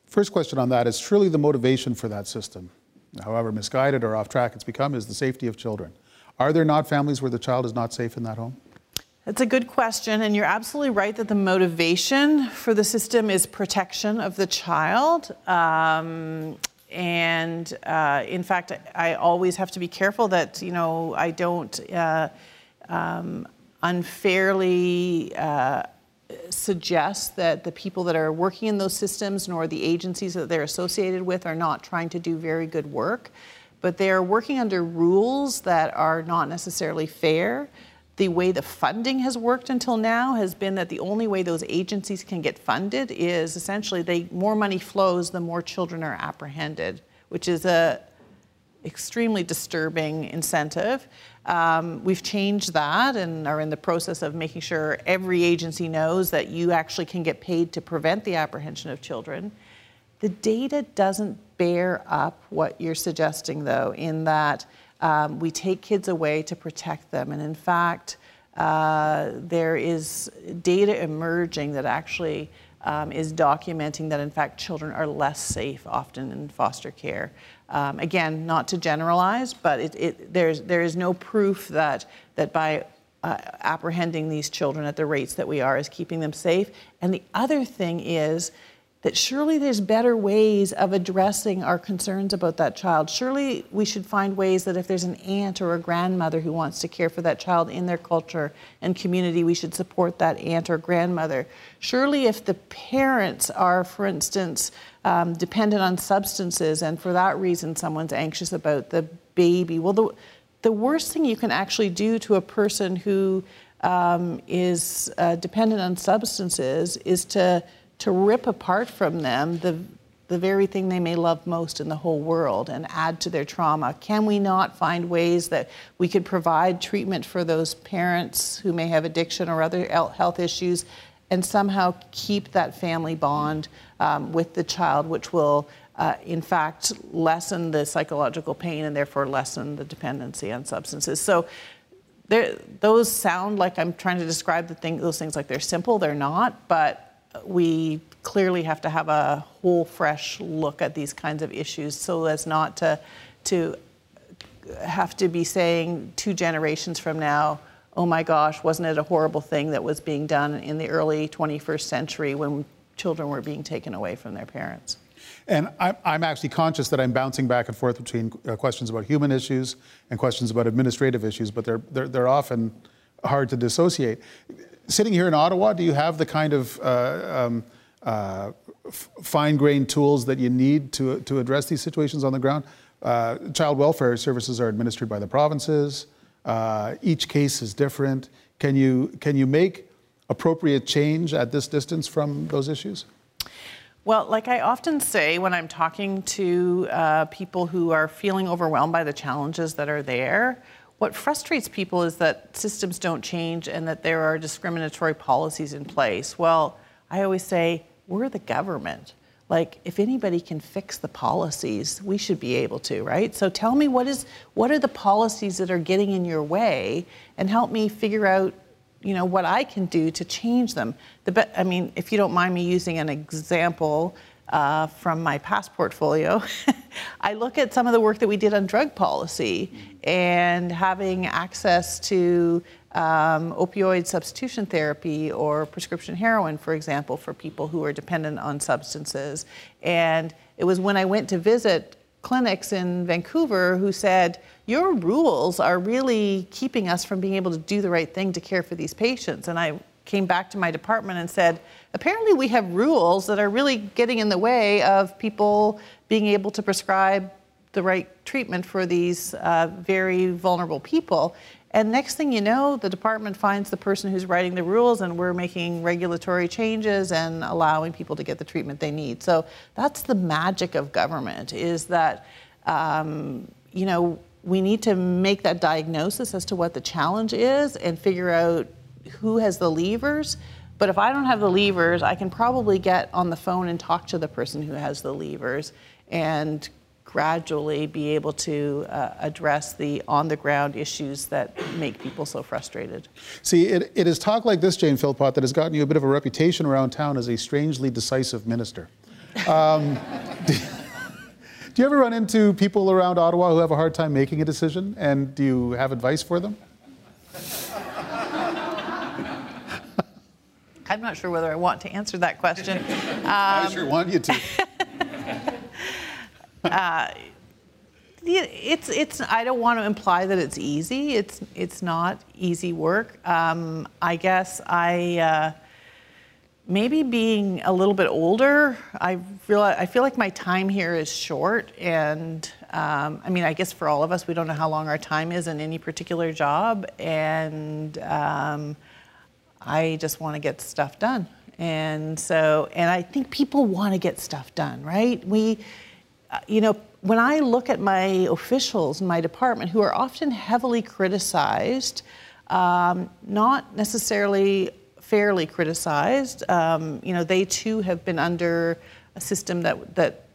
First question on that is truly the motivation for that system, however misguided or off track it's become, is the safety of children. Are there not families where the child is not safe in that home? That's a good question, and you're absolutely right that the motivation for the system is protection of the child. Um, and uh, in fact, I always have to be careful that you know I don't uh, um, unfairly uh, suggest that the people that are working in those systems nor the agencies that they're associated with are not trying to do very good work, but they are working under rules that are not necessarily fair. The way the funding has worked until now has been that the only way those agencies can get funded is essentially they more money flows the more children are apprehended, which is a extremely disturbing incentive. Um, we've changed that and are in the process of making sure every agency knows that you actually can get paid to prevent the apprehension of children. The data doesn't bear up what you're suggesting, though, in that um, we take kids away to protect them. And in fact, uh, there is data emerging that actually um, is documenting that, in fact, children are less safe often in foster care. Um, again, not to generalize, but it, it, there's, there is no proof that, that by uh, apprehending these children at the rates that we are is keeping them safe. And the other thing is that surely there's better ways of addressing our concerns about that child. Surely we should find ways that if there's an aunt or a grandmother who wants to care for that child in their culture and community, we should support that aunt or grandmother. Surely if the parents are, for instance, um, dependent on substances and for that reason someone's anxious about the baby, well, the, the worst thing you can actually do to a person who um, is uh, dependent on substances is to to rip apart from them the, the very thing they may love most in the whole world and add to their trauma? Can we not find ways that we could provide treatment for those parents who may have addiction or other health issues and somehow keep that family bond um, with the child, which will, uh, in fact, lessen the psychological pain and therefore lessen the dependency on substances? So, those sound like I'm trying to describe the thing, those things like they're simple. They're not, but we clearly have to have a whole fresh look at these kinds of issues so as not to, to have to be saying two generations from now, oh my gosh, wasn't it a horrible thing that was being done in the early 21st century when children were being taken away from their parents? And I'm actually conscious that I'm bouncing back and forth between uh, questions about human issues and questions about administrative issues, but they're, they're, they're often hard to dissociate sitting here in Ottawa, do you have the kind of uh, um, uh, fine-grained tools that you need to, to address these situations on the ground? Uh, child welfare services are administered by the provinces. Uh, each case is different. Can you, can you make appropriate change at this distance from those issues? Well, like I often say when I'm talking to uh, people who are feeling overwhelmed by the challenges that are there, what frustrates people is that systems don't change and that there are discriminatory policies in place. Well, I always say, we're the government. Like, if anybody can fix the policies, we should be able to, right? So tell me what is what are the policies that are getting in your way and help me figure out you know what I can do to change them. The be- I mean, if you don't mind me using an example, uh, from my past portfolio, I look at some of the work that we did on drug policy and having access to um, opioid substitution therapy or prescription heroin, for example, for people who are dependent on substances. And it was when I went to visit clinics in Vancouver who said, Your rules are really keeping us from being able to do the right thing to care for these patients. And I came back to my department and said, apparently we have rules that are really getting in the way of people being able to prescribe the right treatment for these uh, very vulnerable people. And next thing you know, the department finds the person who's writing the rules, and we're making regulatory changes and allowing people to get the treatment they need. So that's the magic of government: is that um, you know we need to make that diagnosis as to what the challenge is and figure out who has the levers. But if I don't have the levers, I can probably get on the phone and talk to the person who has the levers and gradually be able to uh, address the on the ground issues that make people so frustrated. See, it, it is talk like this, Jane Philpott, that has gotten you a bit of a reputation around town as a strangely decisive minister. Um, do, do you ever run into people around Ottawa who have a hard time making a decision, and do you have advice for them? I'm not sure whether I want to answer that question. Um, I sure want you to. uh, it's it's. I don't want to imply that it's easy. It's it's not easy work. Um, I guess I. Uh, maybe being a little bit older, I feel I feel like my time here is short, and um, I mean, I guess for all of us, we don't know how long our time is in any particular job, and um, I just want to get stuff done. And so, and I think people want to get stuff done, right? We, you know, when I look at my officials in my department who are often heavily criticized, um, not necessarily fairly criticized. Um, you know, they too have been under a system that that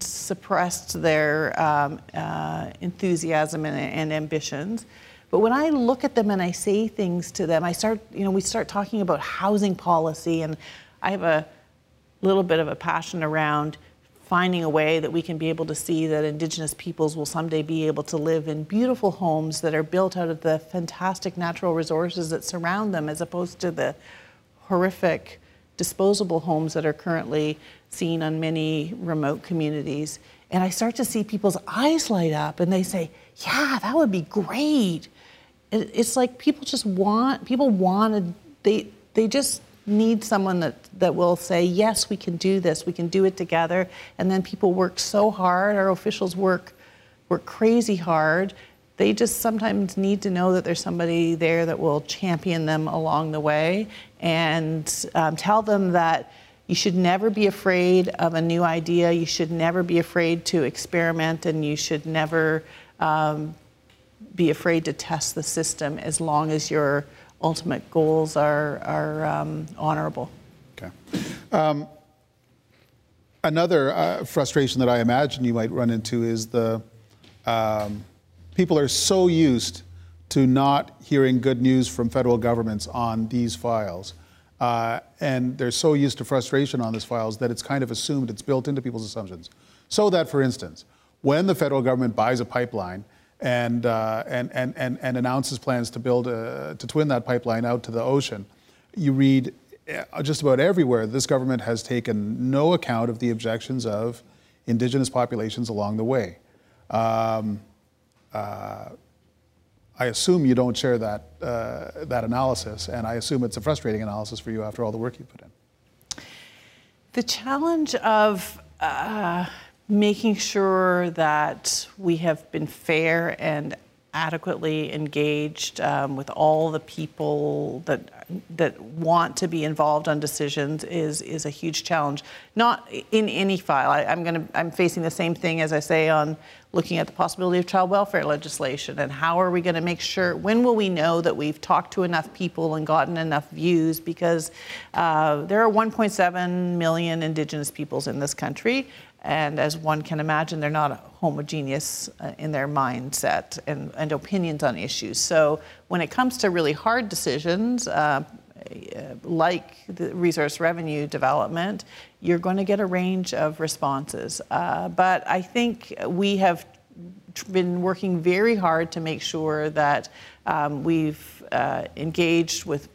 suppressed their um, uh, enthusiasm and, and, ambitions. But when I look at them and I say things to them, I start, you know, we start talking about housing policy, and I have a little bit of a passion around finding a way that we can be able to see that Indigenous peoples will someday be able to live in beautiful homes that are built out of the fantastic natural resources that surround them, as opposed to the horrific disposable homes that are currently seen on many remote communities. And I start to see people's eyes light up and they say, Yeah, that would be great. It's like people just want, people want, they, they just need someone that, that will say, yes, we can do this, we can do it together. And then people work so hard, our officials work, work crazy hard. They just sometimes need to know that there's somebody there that will champion them along the way and um, tell them that you should never be afraid of a new idea. You should never be afraid to experiment, and you should never um, be afraid to test the system as long as you're ultimate goals are, are um, honorable. Okay. Um, another uh, frustration that I imagine you might run into is the um, people are so used to not hearing good news from federal governments on these files. Uh, and they're so used to frustration on these files that it's kind of assumed, it's built into people's assumptions. So that, for instance, when the federal government buys a pipeline, and, uh, and, and, and, and announces plans to build a, to twin that pipeline out to the ocean, you read uh, just about everywhere this government has taken no account of the objections of indigenous populations along the way. Um, uh, I assume you don't share that, uh, that analysis, and I assume it's a frustrating analysis for you after all the work you put in. The challenge of uh, making sure that we have been fair and adequately engaged um, with all the people that that want to be involved on decisions is is a huge challenge. Not in any file. I, am going to. I'm facing the same thing as I say on looking at the possibility of child welfare legislation and how are we going to make sure. When will we know that we've talked to enough people and gotten enough views? Because uh, there are 1.7 million Indigenous peoples in this country. And as one can imagine, they're not homogeneous uh, in their mindset and, and, opinions on issues. So when it comes to really hard decisions, uh, uh, like the resource revenue development, you're going to get a range of responses. Uh, but I think we have been working very hard to make sure that um, we've uh, engaged with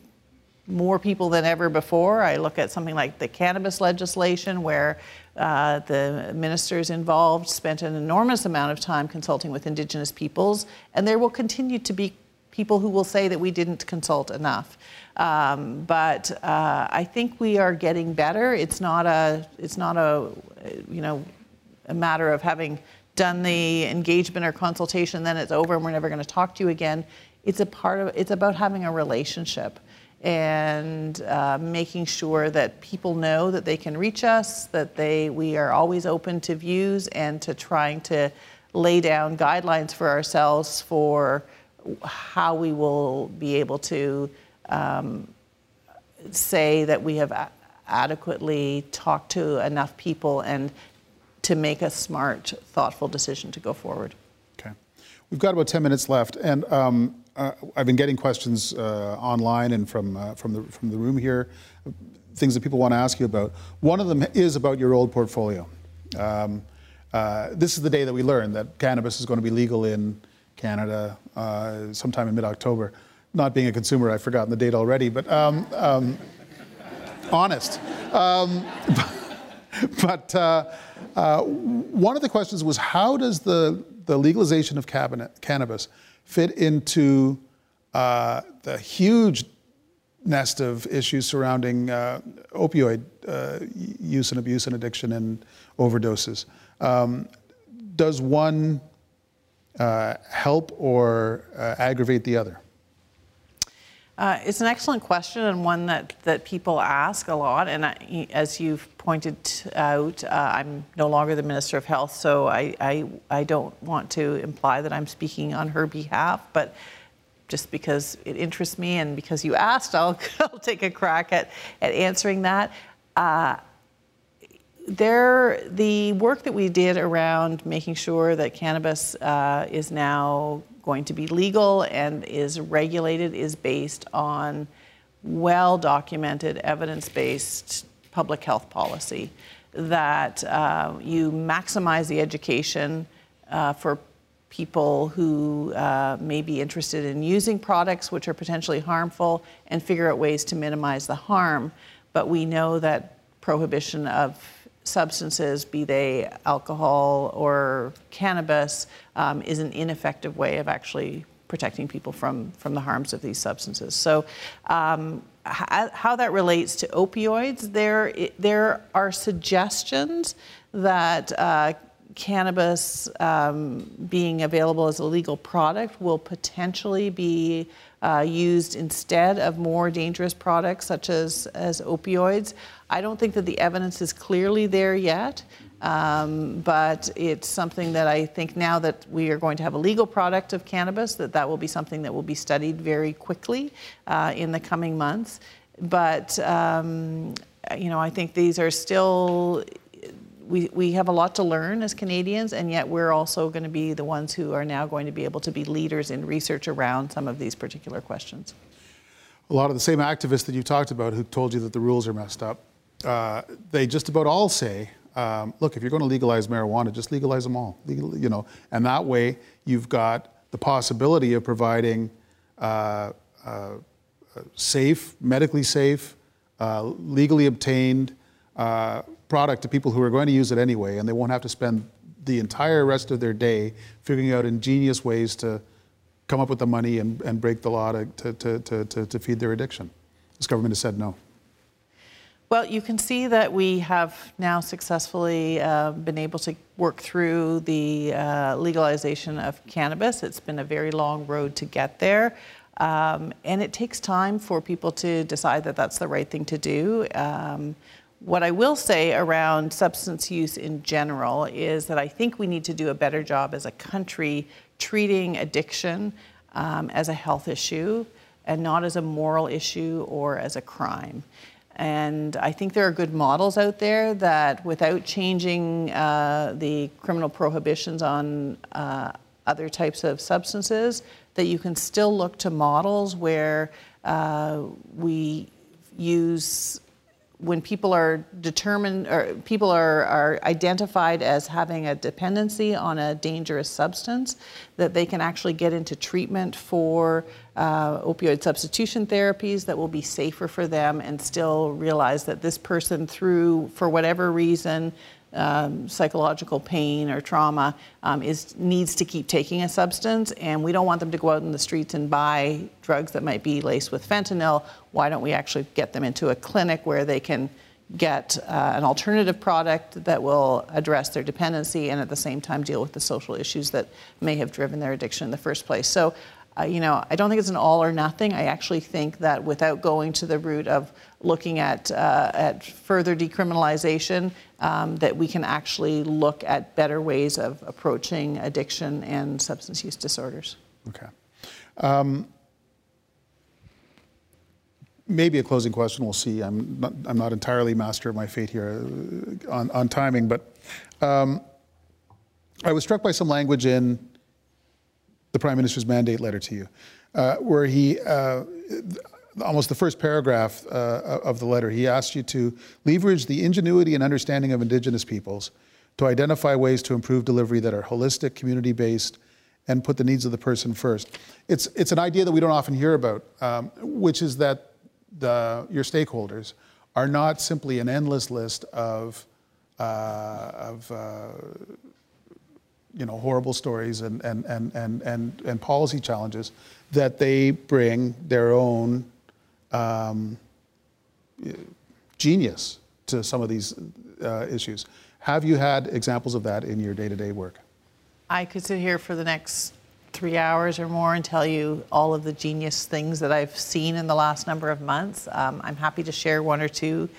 more people than ever before. I look at something like the cannabis legislation, where uh, the ministers involved spent an enormous amount of time consulting with Indigenous peoples, and there will continue to be people who will say that we didn't consult enough. Um, but uh, I think we are getting better. It's not a, it's not a, you know, a matter of having done the engagement or consultation, then it's over and we're never going to talk to you again. It's a part of, it's about having a relationship and uh, making sure that people know that they can reach us, that they we are always open to views and to trying to lay down guidelines for ourselves for how we will be able to um, say that we have a- adequately talked to enough people and to make a smart, thoughtful decision to go forward. Okay. We've got about 10 minutes left, and um, uh, I've been getting questions uh, online and from, uh, from, the, from the room here, things that people want to ask you about. One of them is about your old portfolio. Um, uh, this is the day that we learned that cannabis is going to be legal in Canada uh, sometime in mid October. Not being a consumer, I've forgotten the date already, but um, um, honest. Um, but uh, one of the questions was how does the, the legalization of cabinet, cannabis fit into uh, the huge nest of issues surrounding uh, opioid uh, use and abuse and addiction and overdoses. Um, does one uh, help or uh, aggravate the other? Uh, it's an excellent question and one that, that people ask a lot. And I, as you've pointed out, uh, I'm no longer the Minister of Health, so I, I, I, don't want to imply that I'm speaking on her behalf. But just because it interests me and because you asked, I'll, I'll take a crack at, at answering that. Uh, there, the work that we did around making sure that cannabis uh, is now going to be legal and is regulated is based on well documented, evidence based public health policy. That uh, you maximize the education uh, for people who uh, may be interested in using products which are potentially harmful and figure out ways to minimize the harm. But we know that prohibition of substances, be they alcohol or cannabis, um, is an ineffective way of actually protecting people from, from the harms of these substances. So, um, how, how that relates to opioids, there, there are suggestions that uh, cannabis um, being available as a legal product will potentially be uh, used instead of more dangerous products such as, as opioids. I don't think that the evidence is clearly there yet. Um, but it's something that I think now that we are going to have a legal product of cannabis, that that will be something that will be studied very quickly uh, in the coming months. But um, you know, I think these are still. We, we have a lot to learn as Canadians, and yet we're also going to be the ones who are now going to be able to be leaders in research around some of these particular questions. A lot of the same activists that you talked about who told you that the rules are messed up uh, they just about all say, um, look, if you're going to legalize marijuana, just legalize them all. Legal, you know, and that way you've got the possibility of providing uh, uh, safe, medically safe, uh, legally obtained uh, product to people who are going to use it anyway, and they won't have to spend the entire rest of their day figuring out ingenious ways to come up with the money and, and break the law to, to, to, to, to feed their addiction. This government has said no. Well, you can see that we have now successfully uh, been able to work through the uh, legalization of cannabis. It's been a very long road to get there. Um, and it takes time for people to decide that that's the right thing to do. Um, what I will say around substance use in general is that I think we need to do a better job as a country treating addiction um, as a health issue and not as a moral issue or as a crime. And I think there are good models out there that, without changing uh, the criminal prohibitions on uh, other types of substances, that you can still look to models where uh, we use when people are determined or people are, are identified as having a dependency on a dangerous substance, that they can actually get into treatment for uh, opioid substitution therapies that will be safer for them and still realize that this person, through, for whatever reason, um, psychological pain or trauma um, is needs to keep taking a substance, and we don't want them to go out in the streets and buy drugs that might be laced with fentanyl. Why don't we actually get them into a clinic where they can get uh, an alternative product that will address their dependency and at the same time deal with the social issues that may have driven their addiction in the first place. So uh, you know, I don't think it's an all or nothing. I actually think that without going to the root of looking at uh, at further decriminalization, um, that we can actually look at better ways of approaching addiction and substance use disorders. Okay. Um, maybe a closing question. We'll see. I'm not, I'm not entirely master of my fate here uh, on, on timing, but um, I was struck by some language in the Prime Minister's mandate letter to you, uh, where he, uh, almost the first paragraph uh, of the letter, he asked you to leverage the ingenuity and understanding of Indigenous peoples to identify ways to improve delivery that are holistic, community based, and put the needs of the person first. It's, it's an idea that we don't often hear about, um, which is that the, your stakeholders are not simply an endless list of, uh, of uh, you know, horrible stories and, and, and, and, and, and policy challenges, that they bring their own um, genius to some of these uh, issues. Have you had examples of that in your day to day work? I could sit here for the next three hours or more and tell you all of the genius things that I've seen in the last number of months. Um, I'm happy to share one or two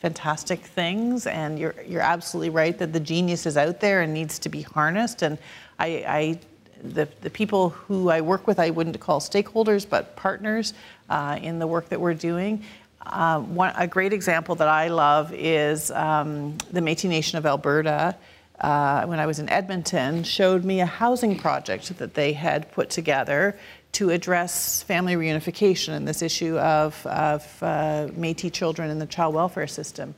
fantastic things, and you're you're absolutely right that the genius is out there and needs to be harnessed. And I, I the, the people who I work with, I wouldn't call stakeholders, but partners uh, in the work that we're doing. Uh, one, a great example that I love is um, the Métis Nation of Alberta. Uh, when I was in Edmonton, showed me a housing project that they had put together to address family reunification and this issue of, of uh, Métis children in the child welfare system.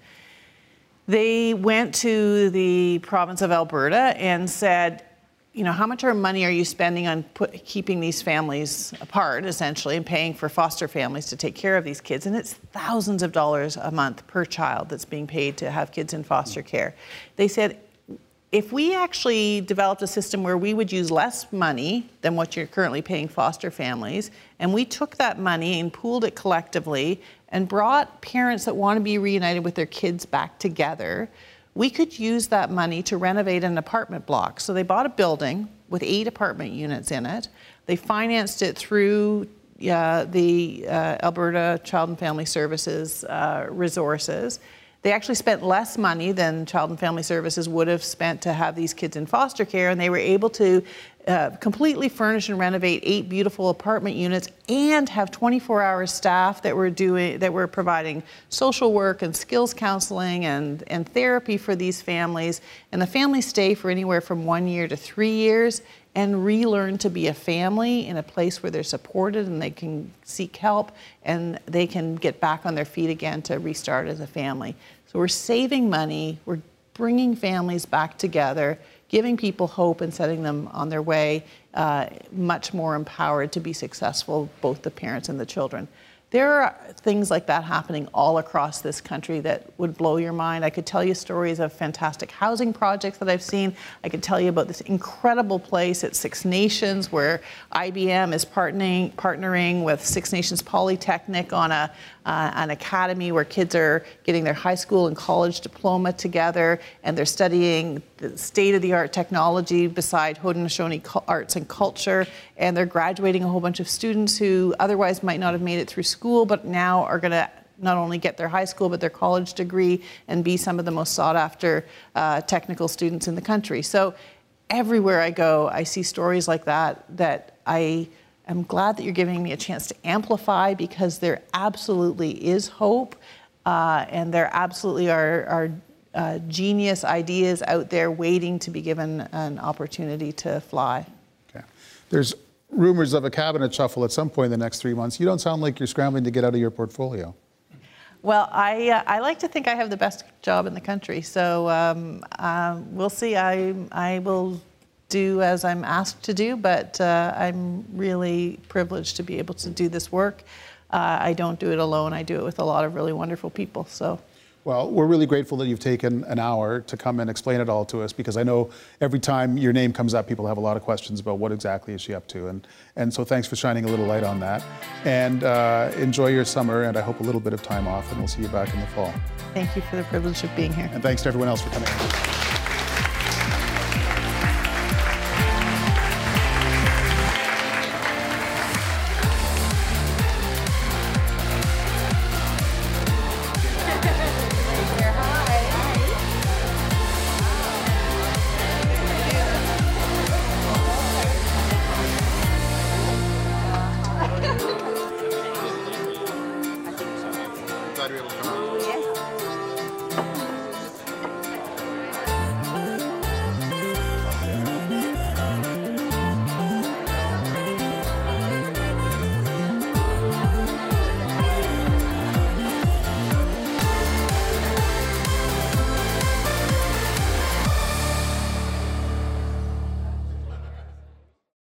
They went to the province of Alberta and said, you know, how much our money are you spending on put, keeping these families apart, essentially, and paying for foster families to take care of these kids? And it's thousands of dollars a month per child that's being paid to have kids in foster care. They said, if we actually developed a system where we would use less money than what you're currently paying foster families, and we took that money and pooled it collectively and brought parents that want to be reunited with their kids back together, we could use that money to renovate an apartment block. So they bought a building with eight apartment units in it. They financed it through uh, the uh, Alberta Child and Family Services uh, resources. They actually spent less money than Child and Family Services would have spent to have these kids in foster care, and they were able to uh, completely furnish and renovate eight beautiful apartment units and have 24-hour staff that were doing that were providing social work and skills counseling and, and therapy for these families. And the families stay for anywhere from one year to three years and relearn to be a family in a place where they're supported and they can seek help and they can get back on their feet again to restart as a family. So we're saving money, we're bringing families back together giving people hope and setting them on their way, uh, much more empowered to be successful, both the parents and the children. There are things like that happening all across this country that would blow your mind. I could tell you stories of fantastic housing projects that I've seen. I could tell you about this incredible place at Six Nations where IBM is partnering, partnering with Six Nations Polytechnic on a, uh, an academy where kids are getting their high school and college diploma together and they're studying the state of the art technology beside Haudenosaunee arts and culture. And they're graduating a whole bunch of students who otherwise might not have made it through school, but now are going to not only get their high school but their college degree and be some of the most sought after uh, technical students in the country. So everywhere I go, I see stories like that that I am glad that you're giving me a chance to amplify because there absolutely is hope uh, and there absolutely are, are uh, genius ideas out there waiting to be given an opportunity to fly. Okay. There's rumors of a cabinet shuffle at some point in the next three months. You don't sound like you're scrambling to get out of your portfolio. Well, I, uh, I like to think I have the best job in the country, so um, uh, we'll see. I, I will do as I'm asked to do, but uh, I'm really privileged to be able to do this work. Uh, I don't do it alone, I do it with a lot of really wonderful people. So. Well, we're really grateful that you've taken an hour to come and explain it all to us because I know every time your name comes up, people have a lot of questions about what exactly is she up to. And, and so thanks for shining a little light on that. And uh, enjoy your summer, and I hope a little bit of time off, and we'll see you back in the fall. Thank you for the privilege of being here. And thanks to everyone else for coming.